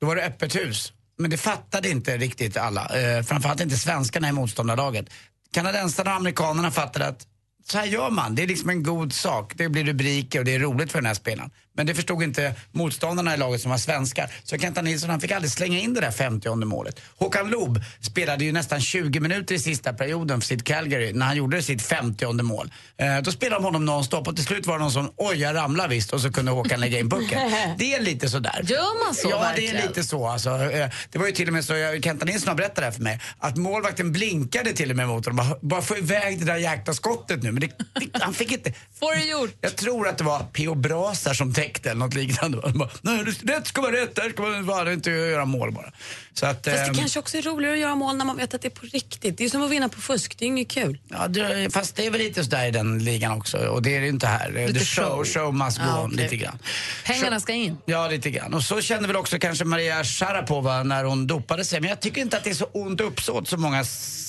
Då var det öppet hus. men det fattade inte riktigt alla. Eh, framförallt inte svenskarna i motståndarlaget. Kanadensarna och amerikanerna fattade att så här gör man. Det är liksom en god sak. Det blir rubriker och det är roligt för den här spelaren. Men det förstod inte motståndarna i laget som var svenskar. Så Kenta Nilsson han fick aldrig slänga in det där 50 målet. Håkan Loob spelade ju nästan 20 minuter i sista perioden för sitt Calgary när han gjorde sitt 50 mål. Eh, då spelade de honom nonstop och till slut var det någon som oj jag ramlar visst och så kunde Håkan lägga in pucken. Det är lite sådär. Gör man så Ja, verkligen? det är lite så alltså. Eh, Det var ju till och med så, jag- Kenta Nilsson har berättat det här för mig, att målvakten blinkade till och med mot honom. Bara, bara få iväg det där jäkla skottet nu. Men det, det, han fick inte. Får det gjort. Jag tror att det var P.O. Brasar som täckte eller något liknande. Bara, Nej, rätt ska vara rätt, där ska man vara inte göra mål bara. Så att, Fast det ehm, kanske också är roligare att göra mål när man vet att det är på riktigt. Det är ju som att vinna på fusk, det är inget kul. Ja, det, fast det är väl lite sådär i den ligan också. Och det är det inte här. Lite The show, show. show must go Ja, on, lite grann. Pengarna ska in. Ja, lite grann. Och så kände väl också kanske Maria Sharapova när hon dopade sig. Men jag tycker inte att det är så ont uppsåt som många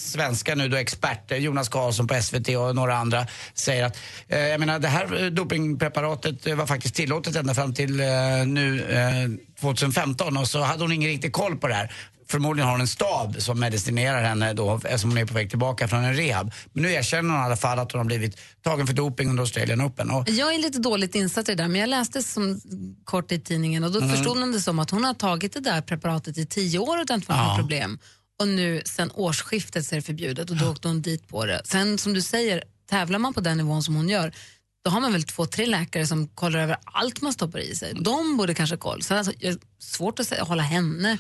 svenskar nu då experter, Jonas Karlsson på SVT och några andra säger att, eh, jag menar det här eh, dopingpreparatet eh, var faktiskt tillåtet ända fram till eh, nu eh, 2015 och så hade hon ingen riktig koll på det här. Förmodligen har hon en stab som medicinerar henne då eftersom hon är på väg tillbaka från en rehab. Men nu erkänner hon i alla fall att hon har blivit tagen för doping under Australian Open. Och Jag är lite dåligt insatt i det där, men jag läste som kort i tidningen och då Mm. förstod man det som att hon har tagit det där preparatet i tio år och inte fått några Ja. problem. Och nu sen årsskiftet så är det förbjudet och då åkte hon dit på det. Sen som du säger, tävlar man på den nivån som hon gör, då har man väl två, tre läkare som kollar över allt man stoppar i sig. De borde kanske ha koll. Så alltså, svårt att hålla henne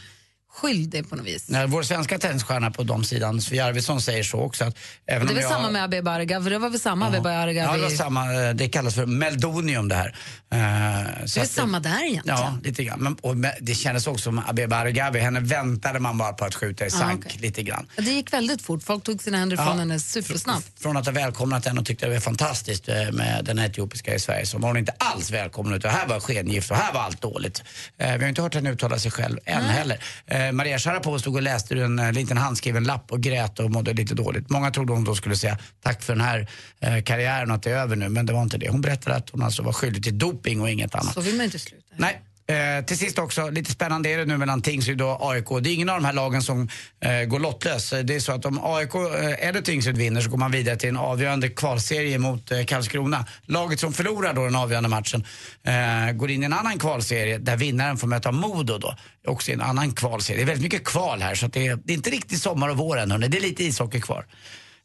skyldig på något vis. när vår svenska tennisstjärna på de sidan, Sofia Arvidsson, säger så också att även det är väl jag... samma med Abebe Arga, för det var väl samma Abebe Arga? Ja, det var samma. eh, Det kallas för meldonium det här. Eh, det är väl samma där egentligen? Ja, lite grann. Men, och, men det kändes också som Abebe Argavi, henne väntade man bara på att skjuta i Ah, sank okej. lite grann. Det gick väldigt fort, folk tog sina händer från Ja. henne supersnabbt. Från att ha välkomnat henne och tyckte det var fantastiskt eh, med den etiopiska i Sverige så var hon inte alls välkommen utan här var skengift och här var allt dåligt. Vi har inte hört henne uttala sig själv än heller. Eh, Maria Sharapova stod och läste ur en eh, liten handskriven lapp och grät och mådde lite dåligt. Många trodde hon då skulle säga tack för den här eh, karriären och att det är över nu men det var inte det. Hon berättade att hon alltså var skyldig till doping och inget annat. Så vill man inte sluta. Nej. Eh, till sist också, lite spännande är det nu mellan Tingsryd och AIK. Det är ingen av de här lagen som eh, går lottlös. Det är så att om AIK eh, eller Tingsryd vinner så går man vidare till en avgörande kvalserie mot eh, Karlskrona. Laget som förlorar då den avgörande matchen eh, går in i en annan kvalserie där vinnaren får möta Modo då. Också i en annan kvalserie. Det är väldigt mycket kval här så det, är, det är inte riktigt sommar och vår än hörni. Det är lite ishockey kvar.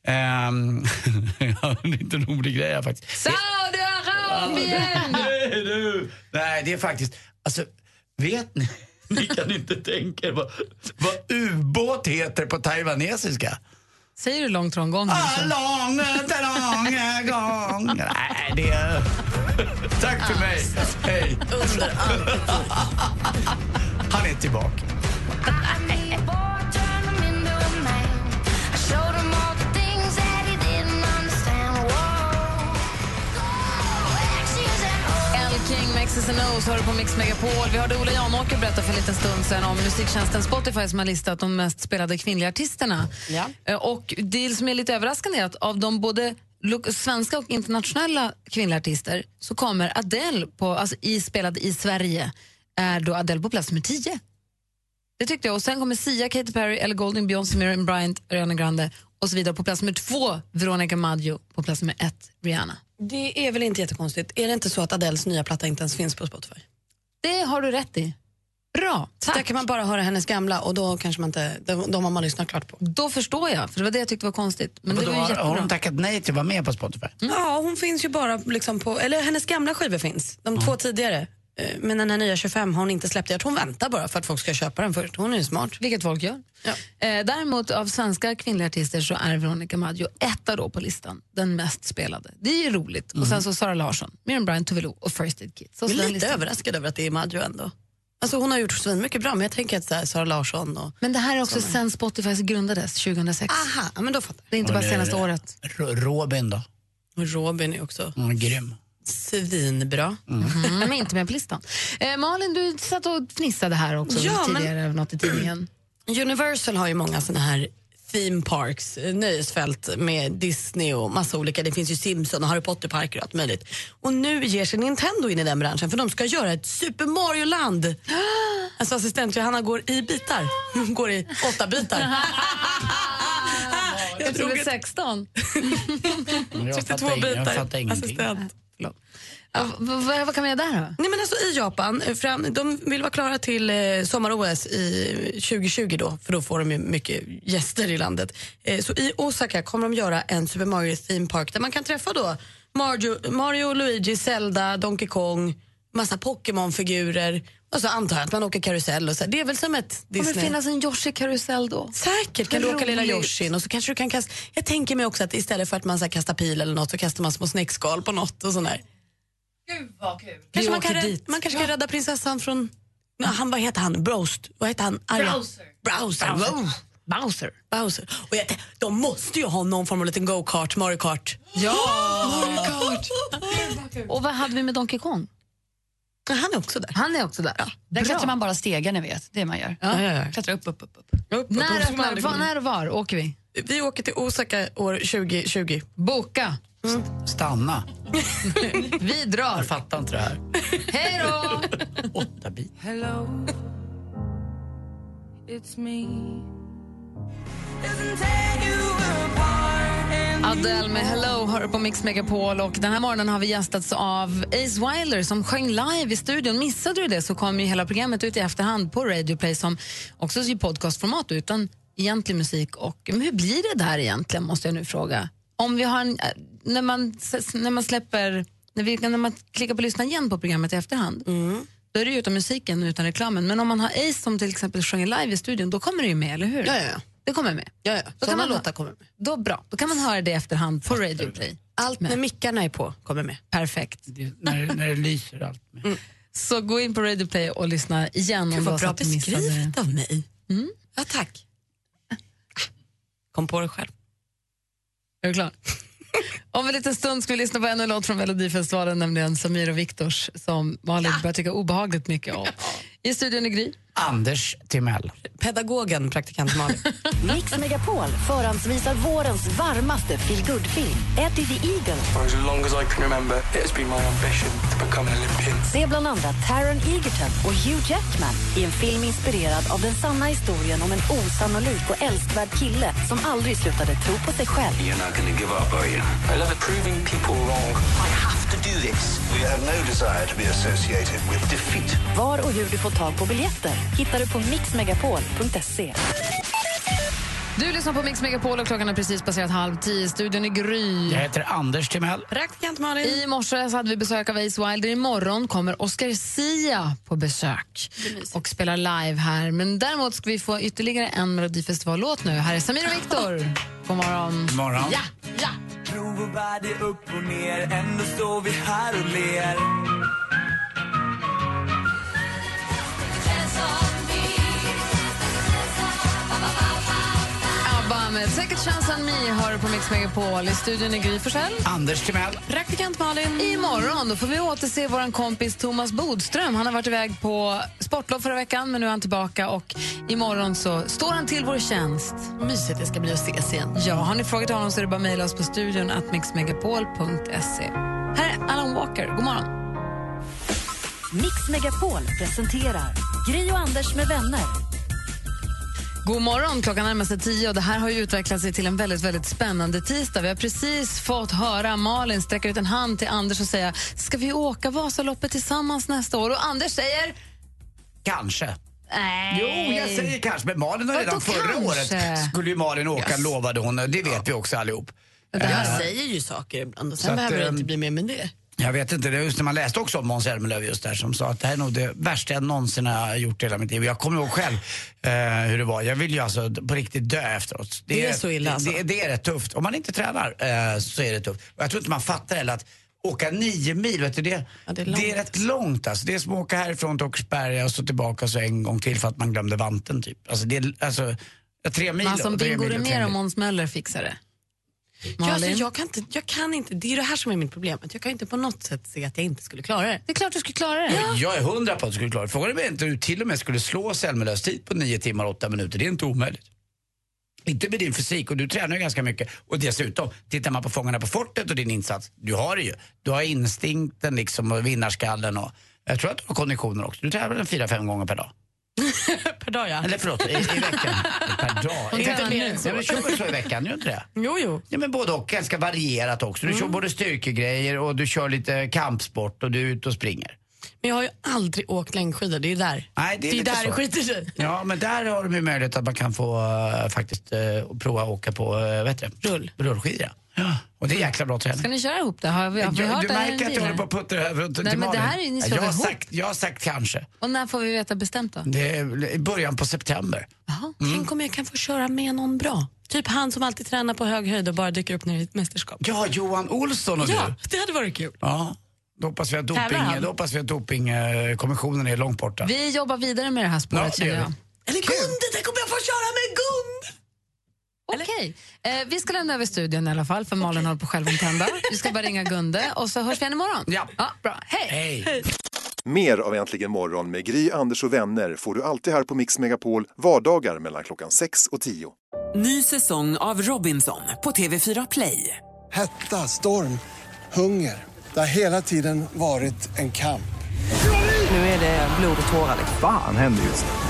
Ja, det är inte en rolig grej här faktiskt. Saudiarabien! Nej, du. Nej, det är faktiskt... Alltså, vet ni? Ni kan inte tänka er vad, vad ubåt heter på taiwanesiska. Säger du långtrångång? Ah, lång, lång gång. Nej, det är... Tack för mig. Hej. Under Han är tillbaka. King X's and O's hör på Mix Megapol. Vi hörde Ola Janåker berätta för en liten stund sedan om musiktjänsten Spotify som har listat de mest spelade kvinnliga artisterna. Eh, Och det som är lite överraskande är att av de både svenska och internationella kvinnliga artister så kommer Adele, på, alltså i, spelad i Sverige, är då Adele på plats nummer 10. Det tyckte jag. Och sen kommer Sia, Katy Perry, Ellie Goulding, Beyoncé, Miriam Bryant, Ariana Grande och så vidare. På plats nummer två, Veronica Maggio. På plats nummer ett, Rihanna. Det är väl inte jättekonstigt. Är det inte så att Adeles nya platta inte ens finns på Spotify? Det har du rätt i. Bra, Så där kan man bara höra hennes gamla och då kanske man inte, de, de har man lyssnat klart på. Då förstår jag, för det var det jag tyckte var konstigt. Men det Vadå, var ju har, hon tackat nej till att vara med på Spotify? Ja, hon finns ju bara liksom på, eller hennes gamla skivor finns, de två tidigare. Eh, Men den här nya 25 har hon inte släppt. Jag tror hon väntar bara för att folk ska köpa den först. Hon är ju smart. Vilket folk gör. Eh, däremot av svenska kvinnliga artister så är Veronica Maggio etta då på listan, den mest spelade. Det är ju roligt. Och sen så Sara Larsson, Miriam Bryant, Tove Lo och First Aid Kit. Jag är lite listan. överraskad över att det är Maggio ändå. Alltså hon har gjort så mycket bra men jag tänker att så här, Sara Larsson och... Men det här är också Såna. sen Spotify grundades 2006. Aha, ja, men då fattar Det är inte bara Och senaste året. Robin då? Och Robin är också Hon är grym. Svinbra. Mm, men inte med på listan. Eh, Malin, du satt och fnissade här också Ja, men- tidigare över något i tidningen. Universal har ju många såna här theme parks, eh, nöjesfält med Disney och massa olika. Det finns ju Simpson och Harry Potter-parker och allt möjligt. Och nu ger sig Nintendo in i den branschen för de ska göra ett Super Mario-land. Alltså assistent Johanna går i bitar. Hon går i åtta bitar. Jag tror det är 16. Jag Tyckte fattar två ing- jag bitar. fattar ingenting. Assistent. Vad, kan man göra där då? Nej, men alltså, I Japan, eh, fram, de vill vara klara till eh, sommar-OS i 2020 då, för då får de mycket gäster i landet. Eh, så i Osaka kommer de göra en Super Mario Theme Park där man kan träffa då Mario, Mario Luigi, Zelda, Donkey Kong, massa Pokémon-figurer och så antar jag att man åker karusell och så. Det är väl som ett Kommer Disney. det finnas en Yoshi-karusell då? Säkert kan du Vad åka lilla roligt. Yoshin och så kanske du kan kasta... Jag tänker mig också att istället för att man så kastar pil eller något så kastar man små snäckskal på något och sån där. Gud vad kul. Kanske man, kan rädda, man kanske kan rädda prinsessan från... Ja, han, vad heter han? Brost? Vad heter han? Arga? Browser. Browser. Bowser. Bowser. Bowser. Och jag, de måste ju ha någon form av liten go-kart, Mario Kart. Ja! Mario Kart. Och vad hade vi med Donkey Kong? Ja, Han är också där. Han är också där. Där Bra. klättrar man bara stegar, ni vet. Det man gör. Ja, ja, ja. Klättrar upp, upp, upp. upp. Upp, upp, När, öppnar, var, när och var åker vi? Vi åker till Osaka år 2020. Boka. Stanna. Vi drar. Jag fattar inte det här. Hej då! Åtta bit. Hello, it's me. Adele med Hello hör på Mix Megapol och den här morgonen har vi gästats av Ace Wilder som sjöng live i studion. Missade du det så kom ju hela programmet ut i efterhand på Radio Play som också är podcastformat utan egentlig musik. Och, men hur blir det där egentligen måste jag nu fråga. Om vi har en, när, man, när man släpper, när, vi, när man klickar på lyssna igen på programmet i efterhand då är det ju utan musiken och utan reklamen. Men om man har Ace som till exempel sjunger live i studion då kommer det ju med, eller hur? Ja, ja, ja. Det kommer med. ja, ja. Då kan Såna man låtar kommer med. Då, bra. Då kan man höra det i efterhand på Radio Play. Allt när mickarna är på kommer med. Perfekt. Det, när, när det lyser allt med. Så gå in på Radio Play och lyssna igen Gud, vad bra beskrivet av mig. Mm. Ja, tack. Kom på det själv. Är du klar? Om en liten stund ska vi lyssna på ännu en låt från Melodifestivalen, nämligen Samir och Viktors som Malin börjar tycka obehagligt mycket om. I studion är Gry. Anders Timell. Pedagogen, praktikant Malin. Mix Megapol förhandsvisar vårens varmaste feelgood-film, Eddie the Eagle. For as long as I can remember, it has been my ambition to become an Olympian. Se bland andra Taron Egerton och Hugh Jackman i en film inspirerad av den sanna historien om en osannolik och älskvärd kille som aldrig slutade tro på sig själv. You're not to give up, are you? I love proving people wrong. I do this. We have no desire to be associated with defeat. Var och hur du får tag på biljetter hittar du på mixmegapol.se. Du lyssnar på Mix Megapol och klockan är precis passerat halv tio. Studion är Gry. Jag heter Anders Timell. Praktikant Malin. I morse så hade vi besök av Ace Wilder. Imorgon kommer Oscar Sia på besök och spelar live här. Men däremot ska vi få ytterligare en Melodifestivallåt nu. Här är Samir och Viktor. God morgon. God morgon. Ja, ja. Prov och värld är upp och ner, ändå står vi här och ler. Second Chance on Me har på Mix Megapol. I studion är Gry Forssell. Anders Timell. Praktikant Malin. Imorgon då får vi återse vår kompis Thomas Bodström. Han har varit iväg på sportlov förra veckan, men nu är han tillbaka. Och imorgon så står han till vår tjänst. Mysigt det ska bli att ses igen. Ja, har ni frågat honom så är det bara att mejla oss på studion att mixmegapol.se. Här är Alan Walker. God morgon. Mix Megapol presenterar Gry och Anders med vänner. God morgon, klockan närmar sig tio och det här har ju utvecklat sig till en väldigt, väldigt spännande tisdag. Vi har precis fått höra Malin sträcka ut en hand till Anders och säga ska vi åka Vasaloppet tillsammans nästa år? Och Anders säger Kanske. nej. Jo, jag säger kanske. Men Malin har redan förra kanske? året skulle ju Malin åka, lovade hon. Det vet vi också allihop. Det här Eh, säger ju saker ibland och Så sen att, behöver det ehm, inte bli mer med det. Jag vet inte, det är just när man läste också om Måns Zelmerlöw just där som sa att det här är nog det värsta jag någonsin har gjort i hela mitt liv. Jag kommer ihåg själv eh, hur det var. Jag vill ju alltså på riktigt dö efteråt. Det är så illa, alltså. det, det är rätt tufft. Om man inte tränar eh, så är det tufft. Och jag tror inte man fattar heller att åka nio mil, vet du, det, det är det, är rätt långt. Alltså. Det är som att åka härifrån till Åkersberga och så tillbaka så en gång till för att man glömde vanten typ. Alltså, det alltså, ja, tre mil Man som Bingo mil och. Måns Möller fixar det. Ja, alltså, jag, kan inte, jag kan inte, det är det här som är mitt problem. Att jag kan inte på något sätt se att jag inte skulle klara det. Det är klart du skulle klara det. Jag är hundra på att du skulle klara det. Frågan är inte du till och med skulle slå Zelmerlöws tid på nio timmar och åtta minuter. Det är inte omöjligt. Inte med din fysik och du tränar ju ganska mycket. Och dessutom, tittar man på Fångarna på fortet och din insats, du har det ju. Du har instinkten liksom och vinnarskallen och jag tror att du har konditionen också. Du tränar väl fyra, fem gånger per dag? per dag ja. Eller förlåt, i, i veckan. Per dag. Hon tränar mer än så. Ja, men kör väl så i veckan, gör inte det? Jo, jo. Ja, men både och. Ganska varierat också. Du kör Mm. både styrkegrejer och du kör lite kampsport och du är ute och springer. Men jag har ju aldrig åkt längdskidor, det är där. Nej, det är, lite där så. det skiter sig. Ja, men där har de ju möjlighet att man kan få uh, faktiskt uh, prova att åka på uh, vet du, Rull. rullskidor. Ja. Ja, och det är jäkla bra träning. Ska ni köra ihop det? Har vi, har vi Ja, hört du här märker att jag håller på att puttra över till Nej, men det här är ni jag, har sagt, jag har sagt kanske. Och när får vi veta bestämt då? Det är i början på september. Tänk om jag kan få köra med någon bra. Typ han som alltid tränar på hög höjd och bara dyker upp när det är ett mästerskap. Ja, Johan Olsson och Ja, du. det hade varit kul. Ja. Då hoppas vi att doping, då hoppas vi att dopingkommissionen är långt borta. Vi jobbar vidare med det här spåret Ja, det jag. Eller Gunde, tänk om jag får köra med Gunde! Okej, eh, vi ska lämna över studion i alla fall för Malin håller på självomtända. Vi ska bara ringa Gunde och så hörs vi igen imorgon. Ja. bra. Hej! Hej. Mer av Äntligen morgon med Gry, Anders och vänner får du alltid här på Mix Megapol vardagar mellan klockan 6 och 10. Ny säsong av Robinson på TV4 Play. Hetta, storm, hunger. Det har hela tiden varit en kamp. Nu är det blod och tårar. Fan händer just nu.